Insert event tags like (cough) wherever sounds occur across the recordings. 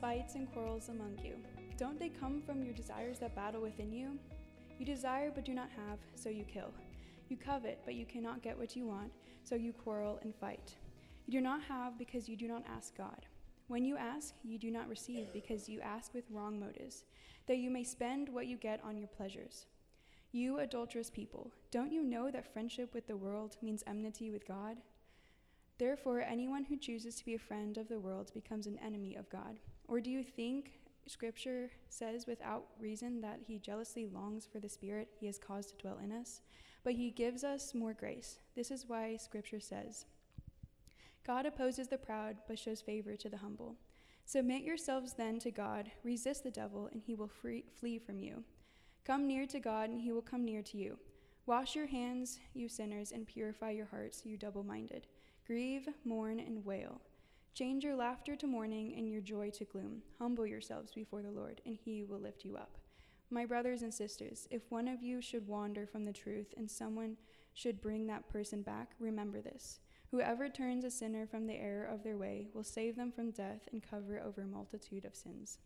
Fights and quarrels among you? Don't they come from your desires that battle within you? You desire but do not have, so you kill. You covet, but you cannot get what you want, so you quarrel and fight. You do not have because you do not ask God. When you ask, you do not receive because you ask with wrong motives, that you may spend what you get on your pleasures. You adulterous people, don't you know that friendship with the world means enmity with God? Therefore, anyone who chooses to be a friend of the world becomes an enemy of God. Or do you think Scripture says without reason that he jealously longs for the Spirit he has caused to dwell in us? But he gives us more grace. This is why Scripture says, God opposes the proud, but shows favor to the humble. Submit yourselves then to God, resist the devil, and he will free, flee from you. Come near to God, and he will come near to you. Wash your hands, you sinners, and purify your hearts, you double minded. Grieve, mourn, and wail. Change your laughter to mourning and your joy to gloom. Humble yourselves before the Lord, and he will lift you up. My brothers and sisters, if one of you should wander from the truth and someone should bring that person back, remember this. Whoever turns a sinner from the error of their way will save them from death and cover over a multitude of sins.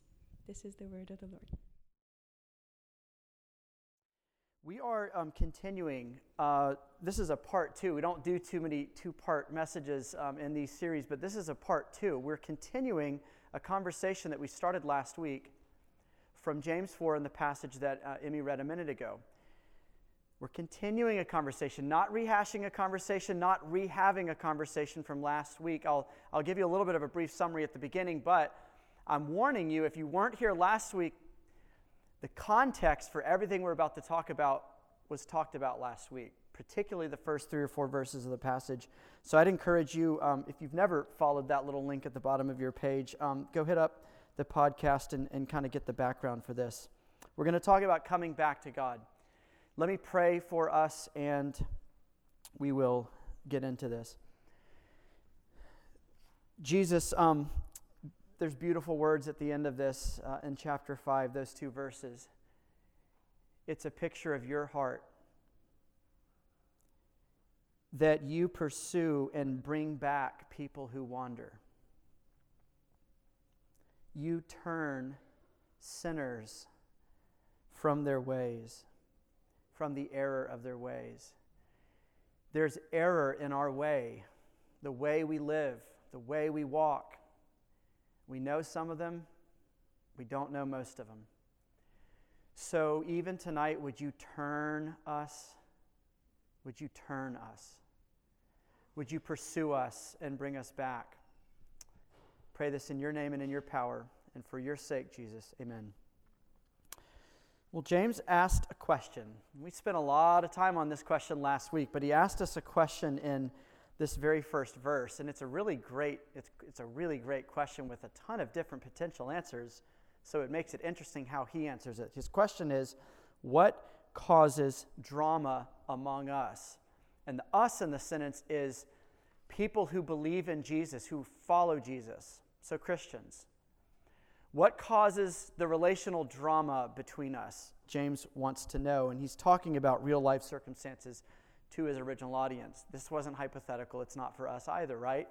This is the word of the Lord. We are um, continuing. Uh, this is a part two. We don't do too many two part messages um, in these series, but this is a part two. We're continuing a conversation that we started last week from James 4 in the passage that uh, Emmy read a minute ago. We're continuing a conversation, not rehashing a conversation, not rehaving a conversation from last week. I'll, I'll give you a little bit of a brief summary at the beginning, but I'm warning you if you weren't here last week, the context for everything we're about to talk about was talked about last week, particularly the first three or four verses of the passage. So I'd encourage you, um, if you've never followed that little link at the bottom of your page, um, go hit up the podcast and, and kind of get the background for this. We're going to talk about coming back to God. Let me pray for us and we will get into this. Jesus, um, there's beautiful words at the end of this uh, in chapter 5, those two verses. It's a picture of your heart that you pursue and bring back people who wander. You turn sinners from their ways, from the error of their ways. There's error in our way, the way we live, the way we walk we know some of them, we don't know most of them. So, even tonight, would you turn us? Would you turn us? Would you pursue us and bring us back? Pray this in your name and in your power, and for your sake, Jesus. Amen. Well, James asked a question. We spent a lot of time on this question last week, but he asked us a question in this very first verse. And it's a really great, it's, it's a really great question with a ton of different potential answers. So it makes it interesting how he answers it. His question is, what causes drama among us? And the us in the sentence is people who believe in Jesus, who follow Jesus. So Christians. What causes the relational drama between us? James wants to know, and he's talking about real life circumstances to his original audience. This wasn't hypothetical, it's not for us either, right?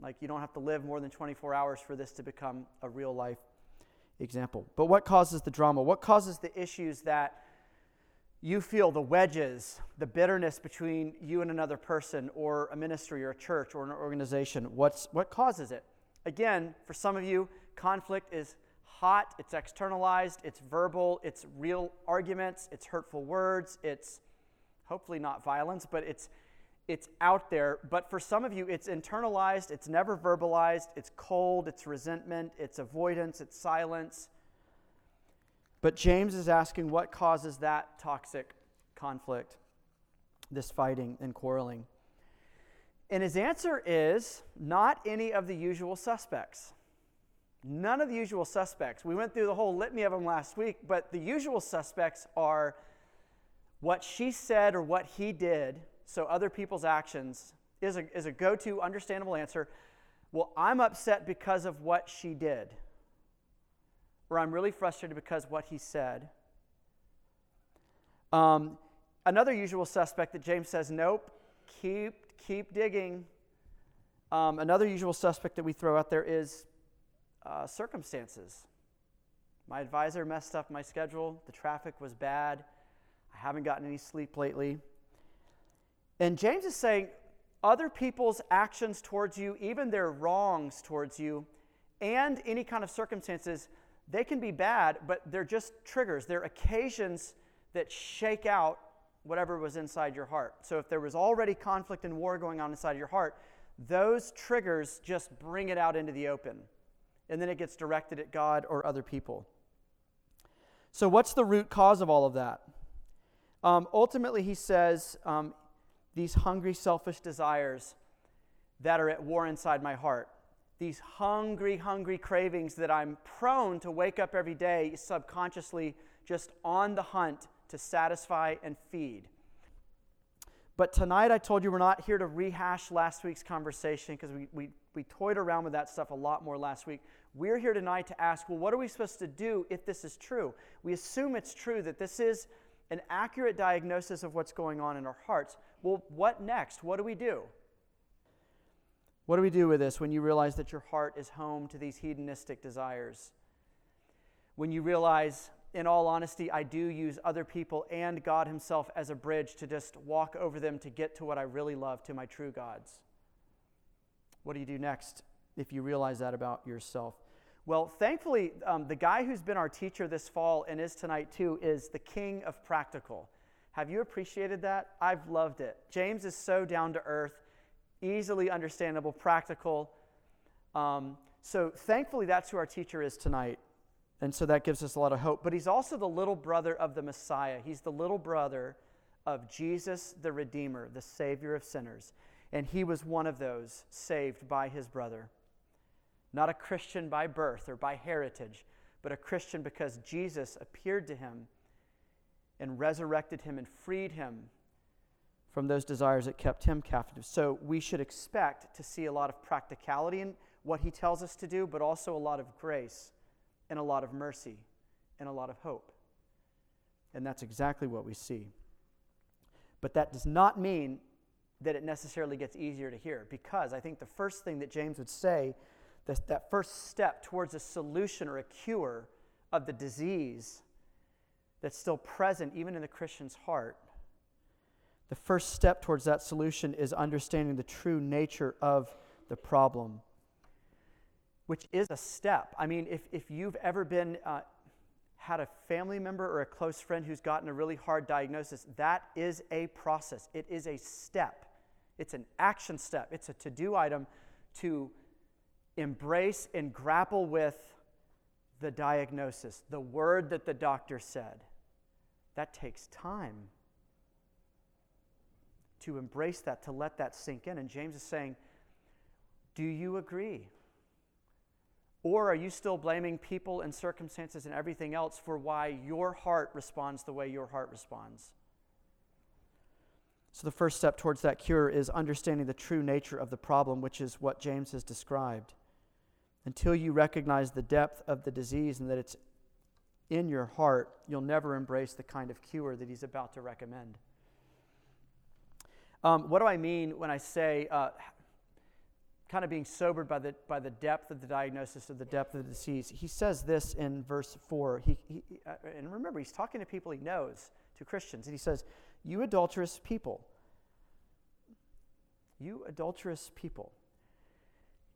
Like, you don't have to live more than 24 hours for this to become a real life example. But what causes the drama? What causes the issues that you feel the wedges, the bitterness between you and another person, or a ministry, or a church, or an organization? What's, what causes it? Again, for some of you, conflict is hot, it's externalized, it's verbal, it's real arguments, it's hurtful words, it's hopefully not violence, but it's it's out there. But for some of you, it's internalized, it's never verbalized, it's cold, it's resentment, it's avoidance, it's silence. But James is asking what causes that toxic conflict, this fighting and quarreling. And his answer is not any of the usual suspects. None of the usual suspects. We went through the whole litany of them last week, but the usual suspects are what she said or what he did, so other people's actions, is a, is a go to understandable answer. Well, I'm upset because of what she did. Or I'm really frustrated because what he said. Um, another usual suspect that James says, nope, keep, keep digging. Um, another usual suspect that we throw out there is uh, circumstances. My advisor messed up my schedule. The traffic was bad. Haven't gotten any sleep lately. And James is saying other people's actions towards you, even their wrongs towards you, and any kind of circumstances, they can be bad, but they're just triggers. They're occasions that shake out whatever was inside your heart. So if there was already conflict and war going on inside your heart, those triggers just bring it out into the open. And then it gets directed at God or other people. So, what's the root cause of all of that? Um, ultimately, he says um, these hungry, selfish desires that are at war inside my heart. These hungry, hungry cravings that I'm prone to wake up every day subconsciously just on the hunt to satisfy and feed. But tonight, I told you we're not here to rehash last week's conversation because we, we, we toyed around with that stuff a lot more last week. We're here tonight to ask well, what are we supposed to do if this is true? We assume it's true that this is an accurate diagnosis of what's going on in our hearts. Well, what next? What do we do? What do we do with this when you realize that your heart is home to these hedonistic desires? When you realize in all honesty, I do use other people and God Himself as a bridge to just walk over them to get to what I really love, to my true gods. What do you do next if you realize that about yourself? Well, thankfully, um, the guy who's been our teacher this fall and is tonight too is the king of practical. Have you appreciated that? I've loved it. James is so down to earth, easily understandable, practical. Um, so thankfully, that's who our teacher is tonight. And so that gives us a lot of hope. But he's also the little brother of the Messiah. He's the little brother of Jesus the Redeemer, the Savior of sinners. And he was one of those saved by his brother. Not a Christian by birth or by heritage, but a Christian because Jesus appeared to him and resurrected him and freed him from those desires that kept him captive. So we should expect to see a lot of practicality in what he tells us to do, but also a lot of grace and a lot of mercy and a lot of hope. And that's exactly what we see. But that does not mean that it necessarily gets easier to hear, because I think the first thing that James would say, that, that first step towards a solution or a cure of the disease that's still present even in the Christian's heart, the first step towards that solution is understanding the true nature of the problem which is a step. I mean, if, if you've ever been, uh, had a family member or a close friend who's gotten a really hard diagnosis, that is a process. It is a step. It's an action step. It's a to do item to embrace and grapple with the diagnosis, the word that the doctor said. That takes time to embrace that, to let that sink in. And James is saying, Do you agree? Or are you still blaming people and circumstances and everything else for why your heart responds the way your heart responds? So, the first step towards that cure is understanding the true nature of the problem, which is what James has described. Until you recognize the depth of the disease and that it's in your heart, you'll never embrace the kind of cure that he's about to recommend. Um, what do I mean when I say uh, kind of being sobered by the, by the depth of the diagnosis of the depth of the disease. He says this in verse 4. He, he, uh, and remember, he's talking to people he knows, to Christians. And he says, You adulterous people. You adulterous people.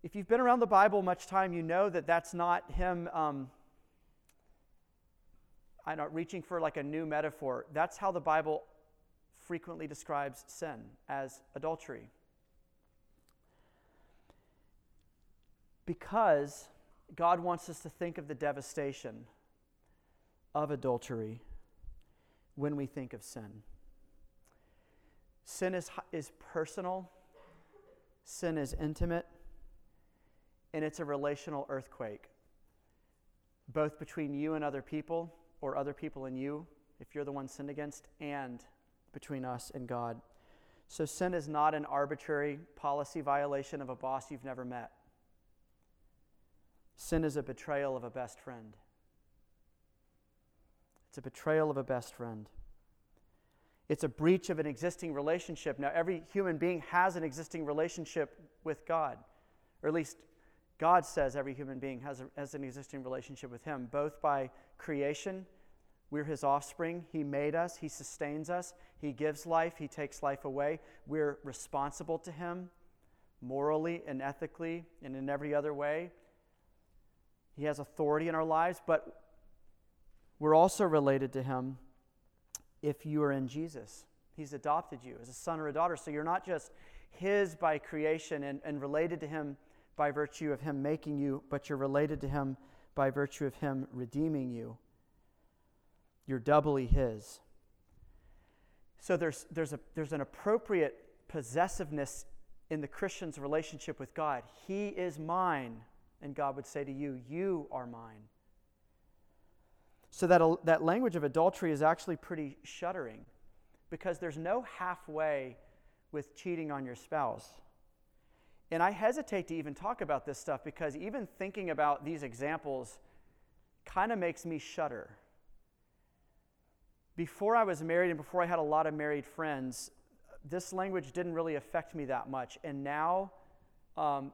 If you've been around the Bible much time, you know that that's not him. Um, I'm not reaching for like a new metaphor. That's how the Bible frequently describes sin as adultery. because God wants us to think of the devastation of adultery when we think of sin. Sin is, is personal, sin is intimate, and it's a relational earthquake, both between you and other people, or other people and you, if you're the one sinned against, and between us and God. So, sin is not an arbitrary policy violation of a boss you've never met. Sin is a betrayal of a best friend. It's a betrayal of a best friend. It's a breach of an existing relationship. Now, every human being has an existing relationship with God. or at least God says every human being has, a, has an existing relationship with Him, both by creation. We're His offspring. He made us, He sustains us, He gives life, He takes life away. We're responsible to Him morally and ethically and in every other way. He has authority in our lives, but we're also related to Him if you are in Jesus. He's adopted you as a son or a daughter. So you're not just His by creation and, and related to Him by virtue of Him making you, but you're related to Him by virtue of Him redeeming you. You're doubly His. So there's, there's, a, there's an appropriate possessiveness in the Christian's relationship with God. He is mine. And God would say to you, You are mine. So that, that language of adultery is actually pretty shuddering because there's no halfway with cheating on your spouse. And I hesitate to even talk about this stuff because even thinking about these examples kind of makes me shudder. Before I was married and before I had a lot of married friends, this language didn't really affect me that much. And now um,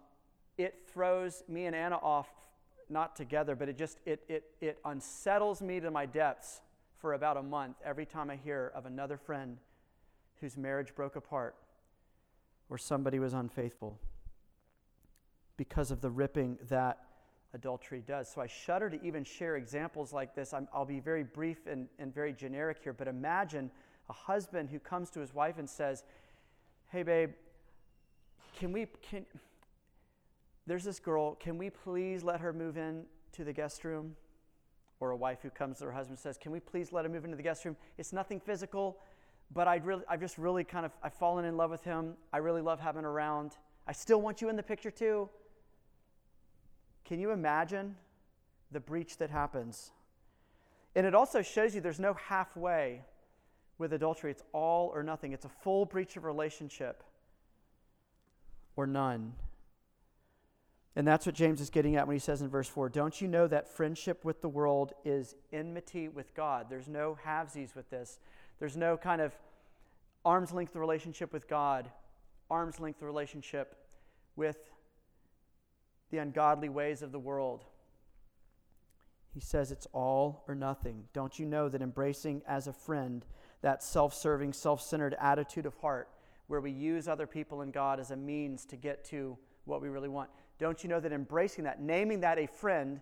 it throws me and Anna off, not together, but it just it, it, it unsettles me to my depths for about a month every time I hear of another friend whose marriage broke apart or somebody was unfaithful because of the ripping that adultery does. So I shudder to even share examples like this. i will be very brief and, and very generic here, but imagine a husband who comes to his wife and says, Hey, babe, can we, can, there's this girl, can we please let her move in to the guest room? Or a wife who comes to her husband and says, Can we please let her move into the guest room? It's nothing physical, but I'd really, I've just really kind of, I've fallen in love with him. I really love having around. I still want you in the picture too. Can you imagine the breach that happens? And it also shows you there's no halfway with adultery. It's all or nothing, it's a full breach of relationship or none. And that's what James is getting at when he says in verse 4 Don't you know that friendship with the world is enmity with God? There's no halvesies with this. There's no kind of arm's length relationship with God, arm's length relationship with the ungodly ways of the world. He says it's all or nothing. Don't you know that embracing as a friend that self serving, self centered attitude of heart, where we use other people and God as a means to get to what we really want, don't you know that embracing that, naming that a friend,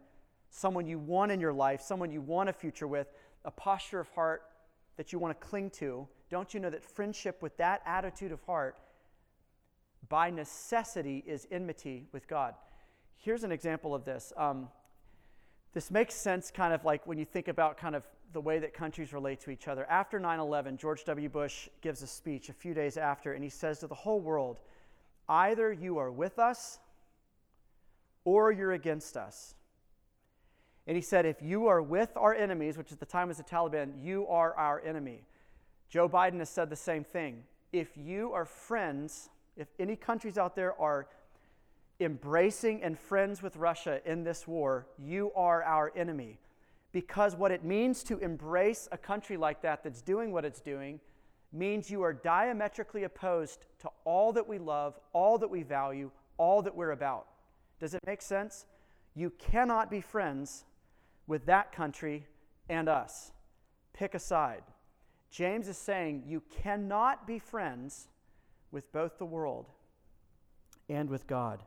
someone you want in your life, someone you want a future with, a posture of heart that you want to cling to, don't you know that friendship with that attitude of heart by necessity is enmity with God? Here's an example of this. Um, this makes sense kind of like when you think about kind of the way that countries relate to each other. After 9 11, George W. Bush gives a speech a few days after, and he says to the whole world, either you are with us or you're against us. And he said, if you are with our enemies, which at the time was the Taliban, you are our enemy. Joe Biden has said the same thing. If you are friends, if any countries out there are embracing and friends with Russia in this war, you are our enemy. Because what it means to embrace a country like that that's doing what it's doing means you are diametrically opposed to all that we love, all that we value, all that we're about. Does it make sense? You cannot be friends with that country and us. Pick a side. James is saying you cannot be friends with both the world and with God.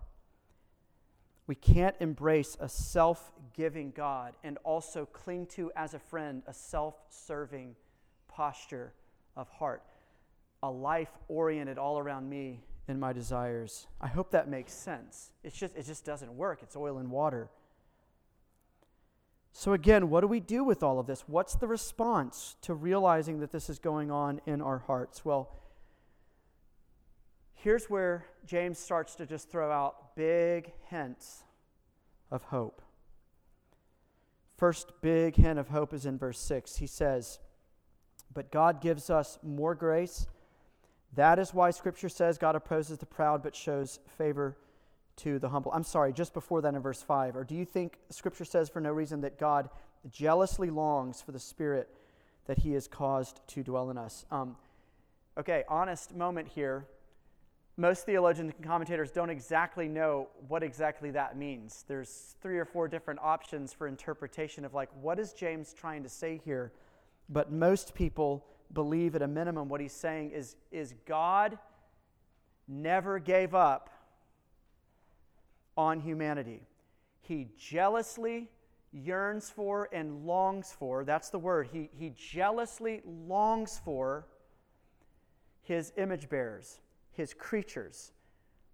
We can't embrace a self giving God and also cling to, as a friend, a self serving posture of heart, a life oriented all around me and my desires. I hope that makes sense. It's just, it just doesn't work. It's oil and water. So, again, what do we do with all of this? What's the response to realizing that this is going on in our hearts? Well, here's where James starts to just throw out big hints of hope. First big hint of hope is in verse 6. He says, But God gives us more grace. That is why Scripture says God opposes the proud but shows favor to the humble. I'm sorry, just before that in verse 5. Or do you think Scripture says for no reason that God jealously longs for the Spirit that He has caused to dwell in us? Um, okay, honest moment here. Most theologians and commentators don't exactly know what exactly that means. There's three or four different options for interpretation of like what is James trying to say here? But most people believe at a minimum what he's saying is is God never gave up on humanity. He jealously yearns for and longs for, that's the word, he, he jealously longs for his image bearers, his creatures,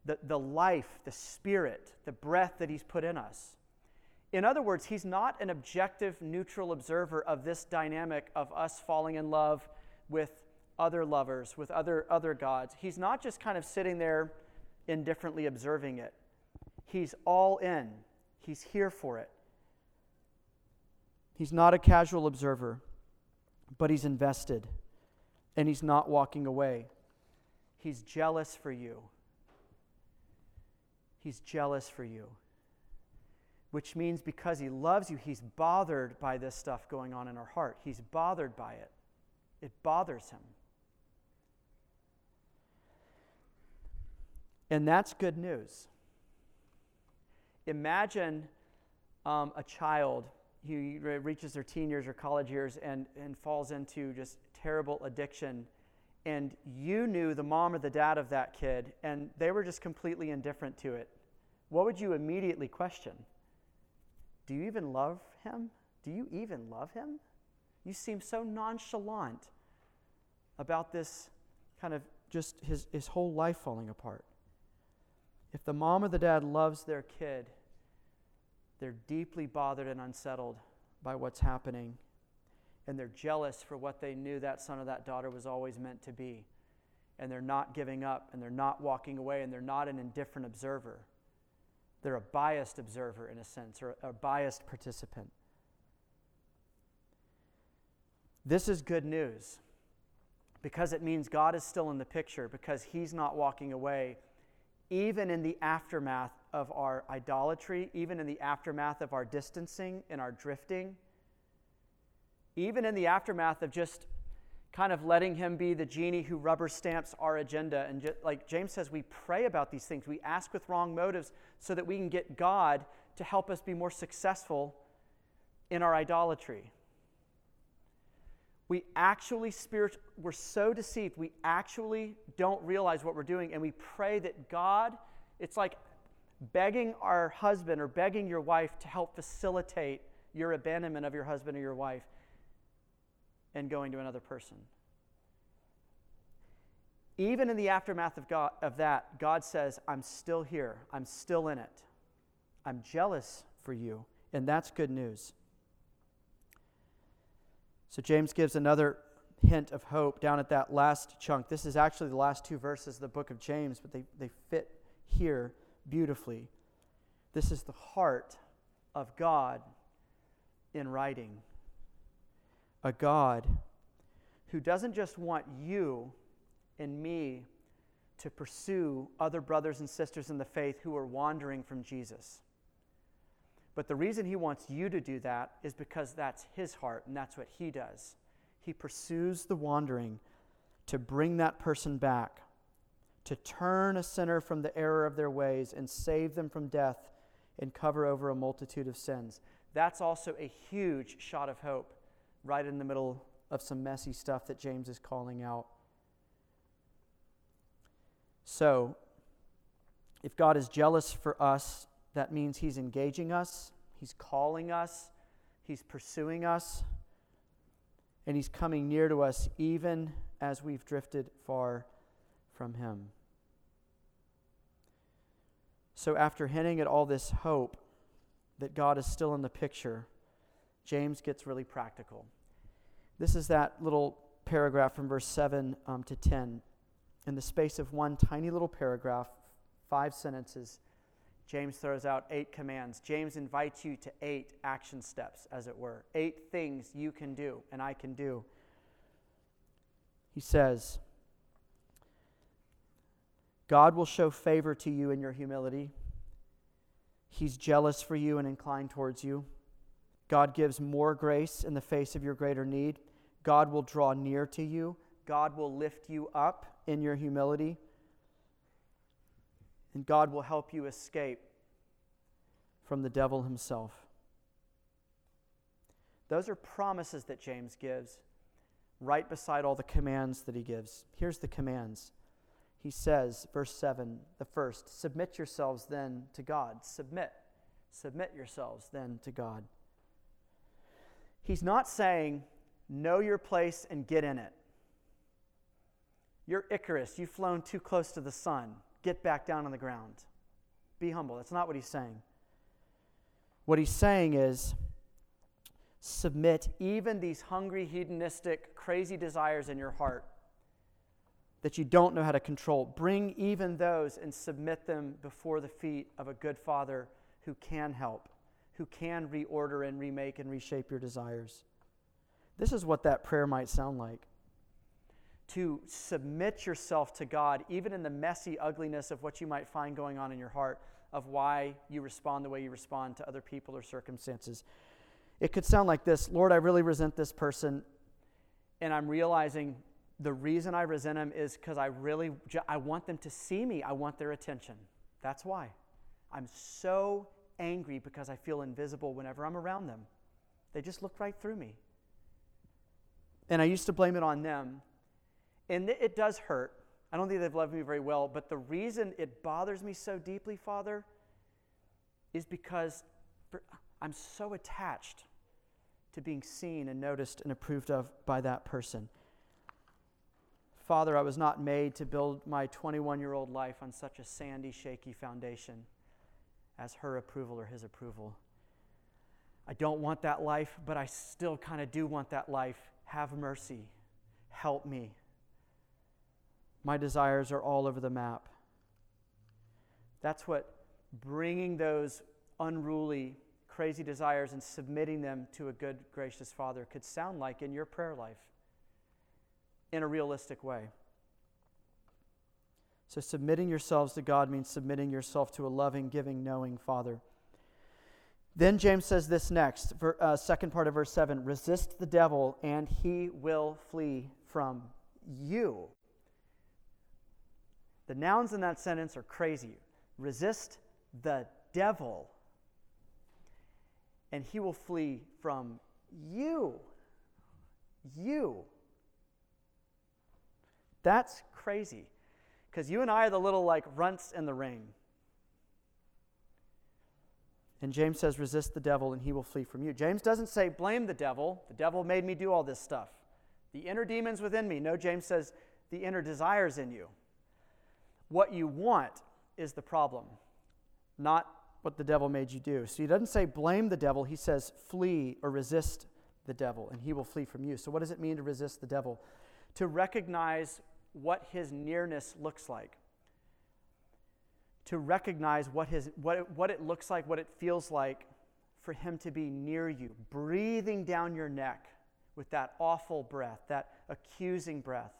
the, the life, the spirit, the breath that he's put in us. In other words, he's not an objective, neutral observer of this dynamic of us falling in love with other lovers, with other, other gods. He's not just kind of sitting there indifferently observing it. He's all in, he's here for it. He's not a casual observer, but he's invested and he's not walking away. He's jealous for you. He's jealous for you. Which means because he loves you, he's bothered by this stuff going on in our heart. He's bothered by it. It bothers him. And that's good news. Imagine um, a child who reaches their teen years or college years and, and falls into just terrible addiction. And you knew the mom or the dad of that kid, and they were just completely indifferent to it. What would you immediately question? Do you even love him? Do you even love him? You seem so nonchalant about this kind of just his, his whole life falling apart. If the mom or the dad loves their kid, they're deeply bothered and unsettled by what's happening. And they're jealous for what they knew that son or that daughter was always meant to be. And they're not giving up and they're not walking away and they're not an indifferent observer. They're a biased observer, in a sense, or a biased participant. This is good news because it means God is still in the picture, because He's not walking away, even in the aftermath of our idolatry, even in the aftermath of our distancing and our drifting, even in the aftermath of just kind of letting him be the genie who rubber stamps our agenda. And just, like James says, we pray about these things. We ask with wrong motives so that we can get God to help us be more successful in our idolatry. We actually spirit we're so deceived, we actually don't realize what we're doing, and we pray that God, it's like begging our husband or begging your wife to help facilitate your abandonment of your husband or your wife and going to another person. Even in the aftermath of, God, of that, God says, I'm still here. I'm still in it. I'm jealous for you. And that's good news. So James gives another hint of hope down at that last chunk. This is actually the last two verses of the book of James, but they, they fit here beautifully. This is the heart of God in writing. A God who doesn't just want you and me to pursue other brothers and sisters in the faith who are wandering from Jesus. But the reason he wants you to do that is because that's his heart and that's what he does. He pursues the wandering to bring that person back to turn a sinner from the error of their ways and save them from death and cover over a multitude of sins. That's also a huge shot of hope right in the middle of some messy stuff that James is calling out. So, if God is jealous for us, that means He's engaging us, He's calling us, He's pursuing us, and He's coming near to us even as we've drifted far from Him. So, after hinting at all this hope that God is still in the picture, James gets really practical. This is that little paragraph from verse 7 um, to 10. In the space of one tiny little paragraph, five sentences, James throws out eight commands. James invites you to eight action steps, as it were, eight things you can do and I can do. He says, God will show favor to you in your humility. He's jealous for you and inclined towards you. God gives more grace in the face of your greater need. God will draw near to you. God will lift you up in your humility. And God will help you escape from the devil himself. Those are promises that James gives right beside all the commands that he gives. Here's the commands. He says, verse 7, the first, submit yourselves then to God. Submit. Submit yourselves then to God. He's not saying, know your place and get in it. You're Icarus. You've flown too close to the sun. Get back down on the ground. Be humble. That's not what he's saying. What he's saying is submit even these hungry, hedonistic, crazy desires in your heart that you don't know how to control. Bring even those and submit them before the feet of a good father who can help, who can reorder and remake and reshape your desires. This is what that prayer might sound like to submit yourself to God, even in the messy ugliness of what you might find going on in your heart, of why you respond the way you respond to other people or circumstances. It could sound like this Lord, I really resent this person, and I'm realizing the reason I resent him is because I really I want them to see me. I want their attention. That's why. I'm so angry because I feel invisible whenever I'm around them. They just look right through me. And I used to blame it on them and it does hurt. I don't think they've loved me very well, but the reason it bothers me so deeply, Father, is because I'm so attached to being seen and noticed and approved of by that person. Father, I was not made to build my 21 year old life on such a sandy, shaky foundation as her approval or his approval. I don't want that life, but I still kind of do want that life. Have mercy. Help me. My desires are all over the map. That's what bringing those unruly, crazy desires and submitting them to a good, gracious Father could sound like in your prayer life in a realistic way. So, submitting yourselves to God means submitting yourself to a loving, giving, knowing Father. Then James says this next, uh, second part of verse 7 resist the devil, and he will flee from you. The nouns in that sentence are crazy. Resist the devil, and he will flee from you. You. That's crazy. Because you and I are the little like runts in the ring. And James says, resist the devil and he will flee from you. James doesn't say, blame the devil. The devil made me do all this stuff. The inner demons within me. No, James says, the inner desires in you. What you want is the problem, not what the devil made you do. So he doesn't say blame the devil, he says flee or resist the devil, and he will flee from you. So, what does it mean to resist the devil? To recognize what his nearness looks like. To recognize what, his, what, it, what it looks like, what it feels like for him to be near you, breathing down your neck with that awful breath, that accusing breath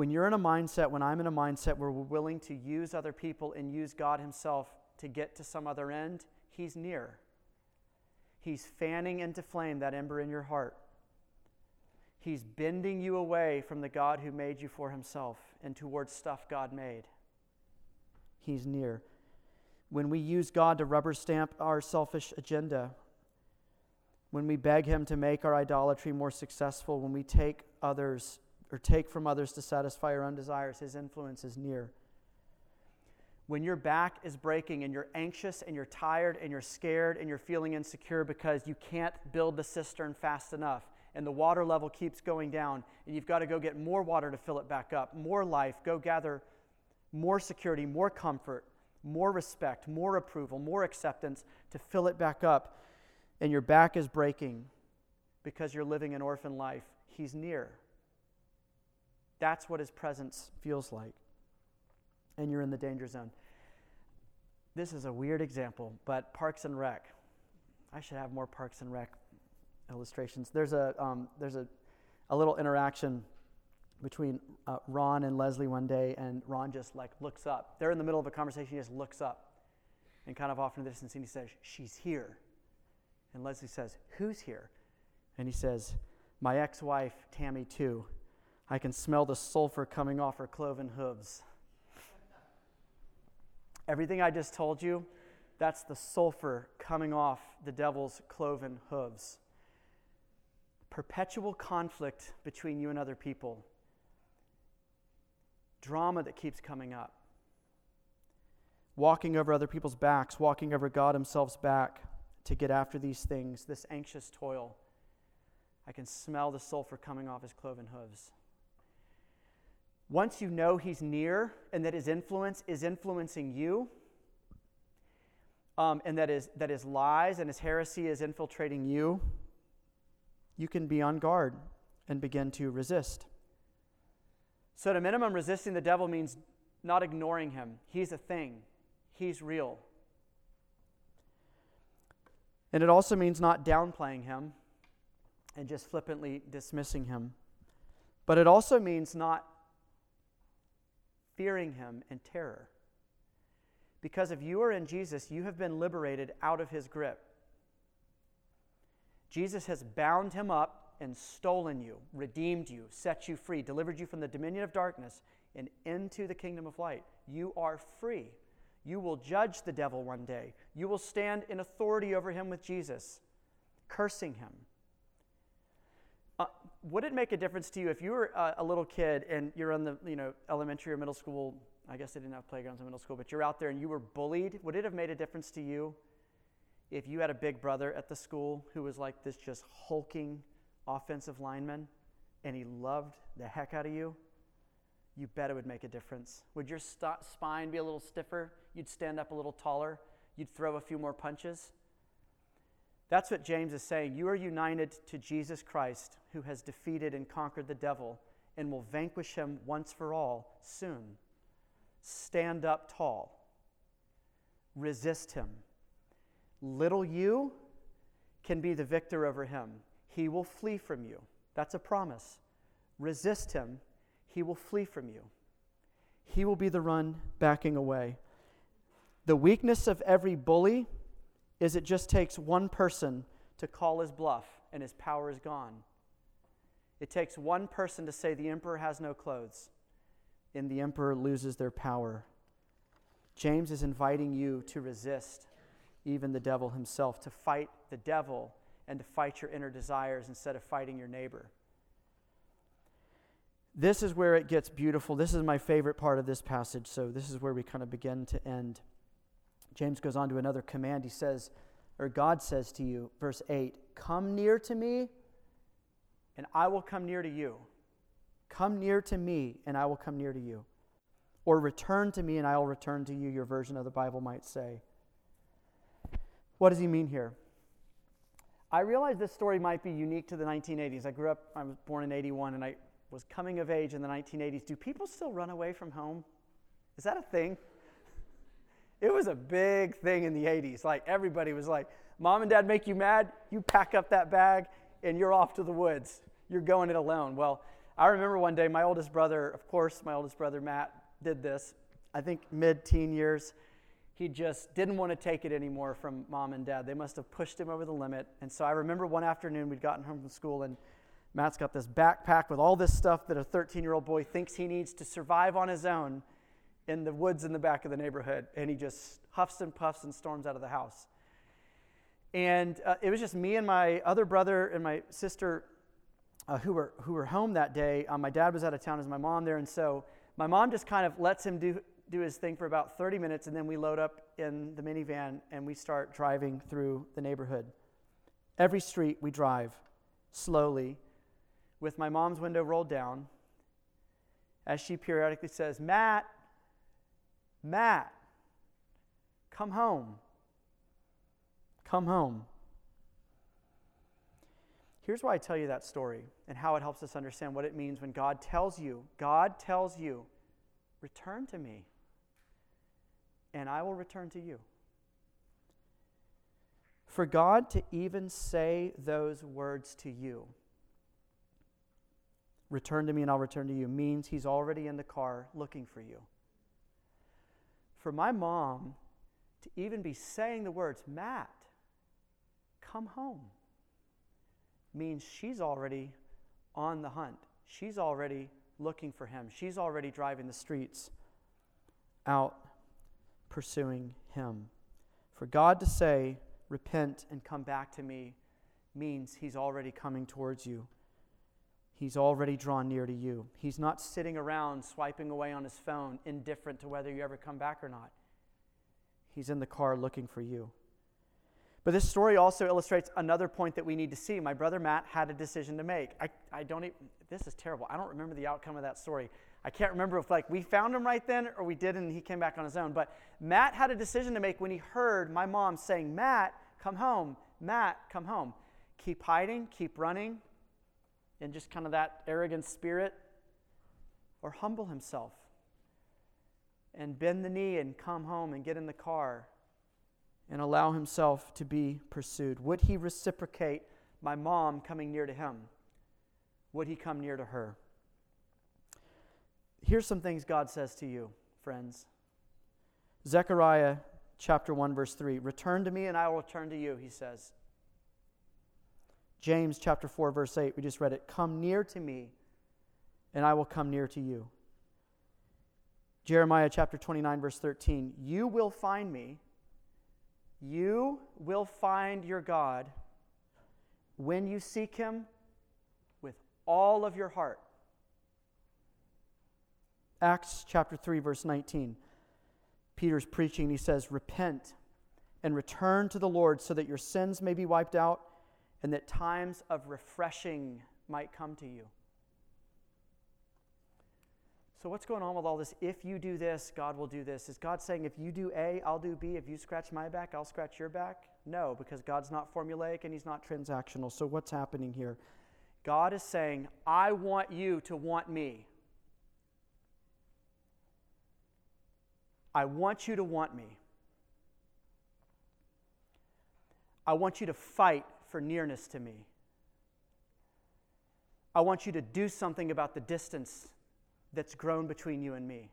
when you're in a mindset, when I'm in a mindset where we're willing to use other people and use God Himself to get to some other end, He's near. He's fanning into flame that ember in your heart. He's bending you away from the God who made you for Himself and towards stuff God made. He's near. When we use God to rubber stamp our selfish agenda, when we beg Him to make our idolatry more successful, when we take others or take from others to satisfy our own desires. His influence is near. When your back is breaking and you're anxious and you're tired and you're scared and you're feeling insecure because you can't build the cistern fast enough and the water level keeps going down and you've got to go get more water to fill it back up, more life, go gather more security, more comfort, more respect, more approval, more acceptance to fill it back up, and your back is breaking because you're living an orphan life, He's near. That's what his presence feels like. And you're in the danger zone. This is a weird example, but Parks and Rec. I should have more Parks and Rec illustrations. There's a, um, there's a, a little interaction between uh, Ron and Leslie one day, and Ron just like looks up. They're in the middle of a conversation, he just looks up and kind of off in the distance, and he says, She's here. And Leslie says, Who's here? And he says, My ex wife, Tammy, too. I can smell the sulfur coming off her cloven hooves. Everything I just told you, that's the sulfur coming off the devil's cloven hooves. Perpetual conflict between you and other people. Drama that keeps coming up. Walking over other people's backs, walking over God Himself's back to get after these things, this anxious toil. I can smell the sulfur coming off his cloven hooves. Once you know he's near and that his influence is influencing you, um, and that his, that his lies and his heresy is infiltrating you, you can be on guard and begin to resist. So, at a minimum, resisting the devil means not ignoring him. He's a thing, he's real. And it also means not downplaying him and just flippantly dismissing him. But it also means not fearing him in terror. Because if you are in Jesus, you have been liberated out of his grip. Jesus has bound him up and stolen you, redeemed you, set you free, delivered you from the dominion of darkness and into the kingdom of light. You are free. You will judge the devil one day. You will stand in authority over him with Jesus, cursing him. Uh, would it make a difference to you if you were uh, a little kid and you're in the you know elementary or middle school? I guess they didn't have playgrounds in middle school, but you're out there and you were bullied. Would it have made a difference to you if you had a big brother at the school who was like this just hulking offensive lineman and he loved the heck out of you? You bet it would make a difference. Would your st- spine be a little stiffer? You'd stand up a little taller? You'd throw a few more punches? That's what James is saying. You are united to Jesus Christ, who has defeated and conquered the devil and will vanquish him once for all soon. Stand up tall, resist him. Little you can be the victor over him. He will flee from you. That's a promise. Resist him, he will flee from you. He will be the run backing away. The weakness of every bully is it just takes one person to call his bluff and his power is gone. It takes one person to say the emperor has no clothes and the emperor loses their power. James is inviting you to resist even the devil himself, to fight the devil and to fight your inner desires instead of fighting your neighbor. This is where it gets beautiful. This is my favorite part of this passage, so this is where we kind of begin to end. James goes on to another command. He says, or God says to you, verse 8, Come near to me, and I will come near to you. Come near to me, and I will come near to you. Or return to me, and I will return to you, your version of the Bible might say. What does he mean here? I realize this story might be unique to the 1980s. I grew up, I was born in 81, and I was coming of age in the 1980s. Do people still run away from home? Is that a thing? (laughs) It was a big thing in the 80s. Like everybody was like, Mom and dad make you mad? You pack up that bag and you're off to the woods. You're going it alone. Well, I remember one day my oldest brother, of course, my oldest brother Matt did this. I think mid teen years. He just didn't want to take it anymore from mom and dad. They must have pushed him over the limit. And so I remember one afternoon we'd gotten home from school and Matt's got this backpack with all this stuff that a 13 year old boy thinks he needs to survive on his own in the woods in the back of the neighborhood, and he just huffs and puffs and storms out of the house. And uh, it was just me and my other brother and my sister uh, who, were, who were home that day. Um, my dad was out of town as my mom there, and so my mom just kind of lets him do, do his thing for about 30 minutes, and then we load up in the minivan and we start driving through the neighborhood. Every street we drive slowly with my mom's window rolled down as she periodically says, Matt, Matt, come home. Come home. Here's why I tell you that story and how it helps us understand what it means when God tells you, God tells you, return to me, and I will return to you. For God to even say those words to you, return to me and I'll return to you, means He's already in the car looking for you for my mom to even be saying the words, Matt, come home, means she's already on the hunt. She's already looking for him. She's already driving the streets out pursuing him. For God to say, Repent and come back to me, means he's already coming towards you. He's already drawn near to you. He's not sitting around swiping away on his phone, indifferent to whether you ever come back or not. He's in the car looking for you. But this story also illustrates another point that we need to see. My brother Matt had a decision to make. I, I don't even, this is terrible. I don't remember the outcome of that story. I can't remember if like we found him right then or we didn't and he came back on his own. But Matt had a decision to make when he heard my mom saying, Matt, come home. Matt, come home. Keep hiding, keep running in just kind of that arrogant spirit, or humble himself and bend the knee and come home and get in the car and allow himself to be pursued? Would he reciprocate my mom coming near to him? Would he come near to her? Here's some things God says to you, friends. Zechariah chapter 1 verse 3, "Return to me and I will return to you," he says. James chapter 4 verse 8, we just read it, "Come near to me and I will come near to you." Jeremiah chapter 29 verse 13, "You will find me you will find your God when you seek Him with all of your heart. Acts chapter 3, verse 19. Peter's preaching, he says, Repent and return to the Lord so that your sins may be wiped out and that times of refreshing might come to you. So, what's going on with all this? If you do this, God will do this. Is God saying, if you do A, I'll do B? If you scratch my back, I'll scratch your back? No, because God's not formulaic and He's not transactional. So, what's happening here? God is saying, I want you to want me. I want you to want me. I want you to fight for nearness to me. I want you to do something about the distance that's grown between you and me.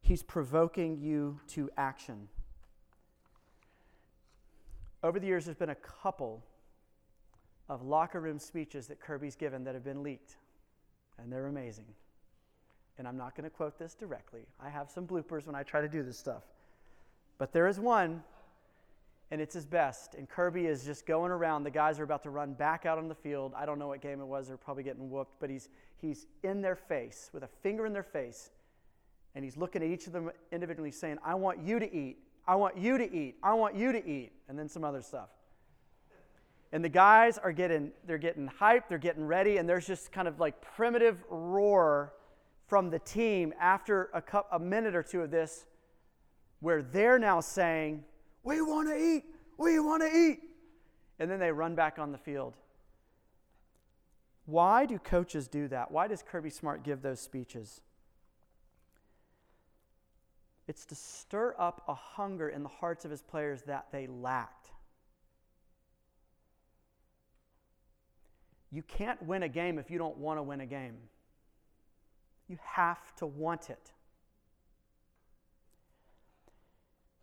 He's provoking you to action. Over the years, there's been a couple of locker room speeches that Kirby's given that have been leaked, and they're amazing. And I'm not going to quote this directly. I have some bloopers when I try to do this stuff. But there is one and it's his best. And Kirby is just going around. The guys are about to run back out on the field. I don't know what game it was. They're probably getting whooped, but he's, he's in their face with a finger in their face. And he's looking at each of them individually saying, I want you to eat. I want you to eat. I want you to eat. And then some other stuff. And the guys are getting, they're getting hyped, they're getting ready, and there's just kind of like primitive roar from the team after a, cup, a minute or two of this, where they're now saying, we want to eat. We want to eat. And then they run back on the field. Why do coaches do that? Why does Kirby Smart give those speeches? It's to stir up a hunger in the hearts of his players that they lacked. You can't win a game if you don't want to win a game. You have to want it.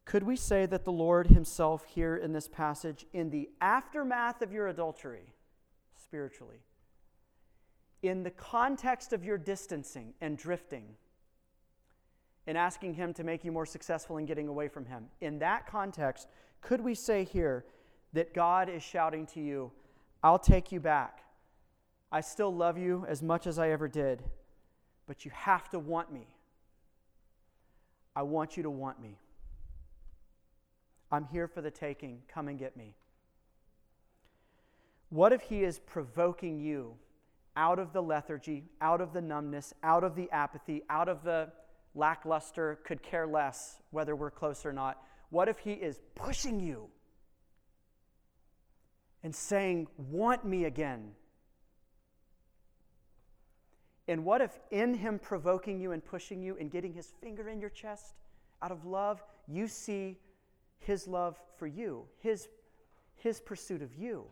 Could we say that the Lord Himself, here in this passage, in the aftermath of your adultery, spiritually, in the context of your distancing and drifting, and asking Him to make you more successful in getting away from Him, in that context, could we say here that God is shouting to you, I'll take you back. I still love you as much as I ever did, but you have to want me. I want you to want me. I'm here for the taking. Come and get me. What if He is provoking you out of the lethargy, out of the numbness, out of the apathy, out of the lackluster, could care less whether we're close or not? What if He is pushing you and saying, Want me again? And what if, in Him provoking you and pushing you and getting His finger in your chest out of love, you see his love for you, his, his pursuit of you,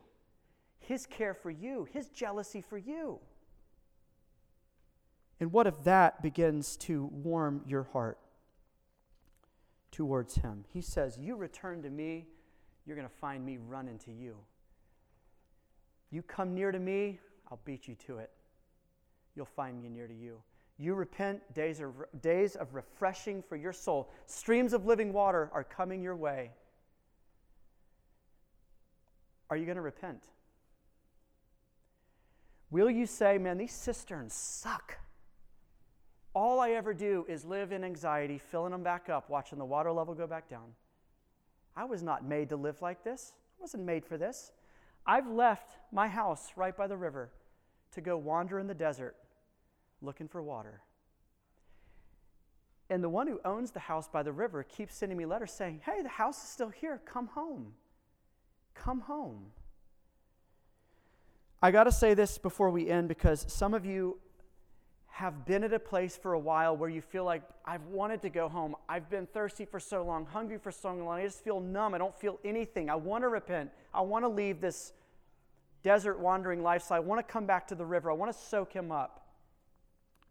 his care for you, his jealousy for you. And what if that begins to warm your heart towards him? He says, You return to me, you're going to find me running to you. You come near to me, I'll beat you to it. You'll find me near to you. You repent, days, are, days of refreshing for your soul. Streams of living water are coming your way. Are you going to repent? Will you say, man, these cisterns suck? All I ever do is live in anxiety, filling them back up, watching the water level go back down. I was not made to live like this. I wasn't made for this. I've left my house right by the river to go wander in the desert looking for water. And the one who owns the house by the river keeps sending me letters saying, Hey, the house is still here. Come home. Come home. I got to say this before we end because some of you have been at a place for a while where you feel like, I've wanted to go home. I've been thirsty for so long, hungry for so long. I just feel numb. I don't feel anything. I want to repent. I want to leave this desert wandering lifestyle. I want to come back to the river. I want to soak him up.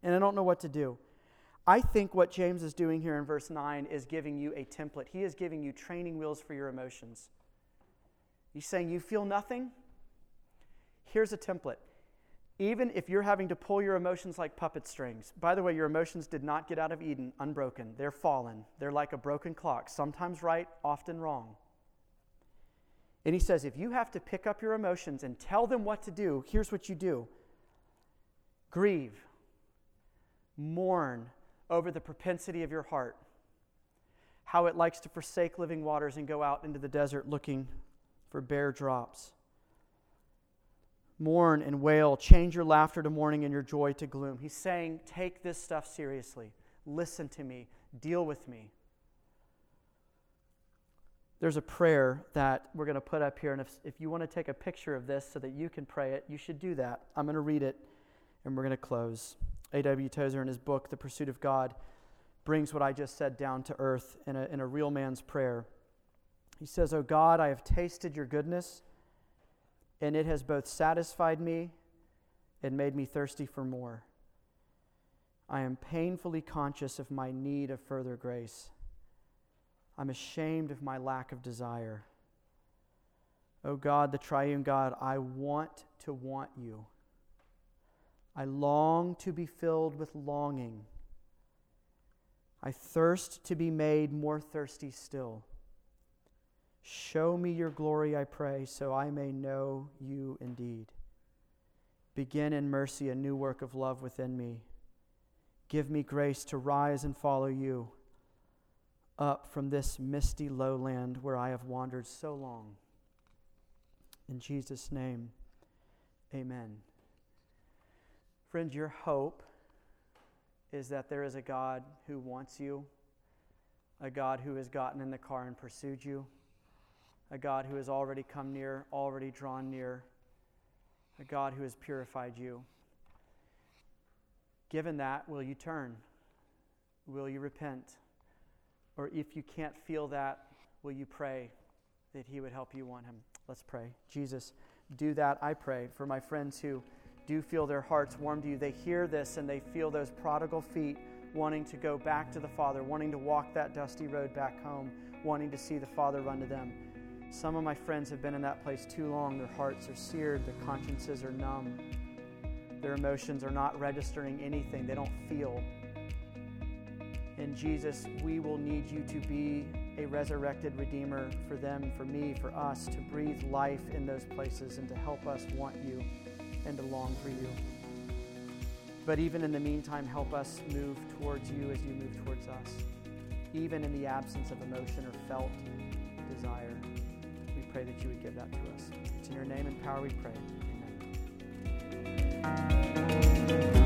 And I don't know what to do. I think what James is doing here in verse 9 is giving you a template. He is giving you training wheels for your emotions. He's saying, You feel nothing? Here's a template. Even if you're having to pull your emotions like puppet strings, by the way, your emotions did not get out of Eden unbroken. They're fallen. They're like a broken clock, sometimes right, often wrong. And he says, if you have to pick up your emotions and tell them what to do, here's what you do grieve, mourn over the propensity of your heart, how it likes to forsake living waters and go out into the desert looking for bare drops mourn and wail. Change your laughter to mourning and your joy to gloom. He's saying, take this stuff seriously. Listen to me. Deal with me. There's a prayer that we're going to put up here, and if, if you want to take a picture of this so that you can pray it, you should do that. I'm going to read it, and we're going to close. A.W. Tozer, in his book, The Pursuit of God, brings what I just said down to earth in a, in a real man's prayer. He says, Oh God, I have tasted your goodness and it has both satisfied me and made me thirsty for more. I am painfully conscious of my need of further grace. I'm ashamed of my lack of desire. O God, the triune God, I want to want you. I long to be filled with longing. I thirst to be made more thirsty still. Show me your glory, I pray, so I may know you indeed. Begin in mercy a new work of love within me. Give me grace to rise and follow you up from this misty lowland where I have wandered so long. In Jesus' name, amen. Your hope is that there is a God who wants you, a God who has gotten in the car and pursued you a God who has already come near, already drawn near, a God who has purified you. Given that, will you turn? Will you repent? Or if you can't feel that, will you pray that He would help you want Him? Let's pray. Jesus, do that, I pray, for my friends who do feel their hearts warm to you. They hear this and they feel those prodigal feet wanting to go back to the Father, wanting to walk that dusty road back home, wanting to see the Father run to them. Some of my friends have been in that place too long. Their hearts are seared, their consciences are numb, their emotions are not registering anything, they don't feel. And Jesus, we will need you to be a resurrected Redeemer for them, for me, for us, to breathe life in those places and to help us want you and to long for you. But even in the meantime, help us move towards you as you move towards us, even in the absence of emotion or felt desire We pray that you would give that to us. It's in your name and power we pray. Amen.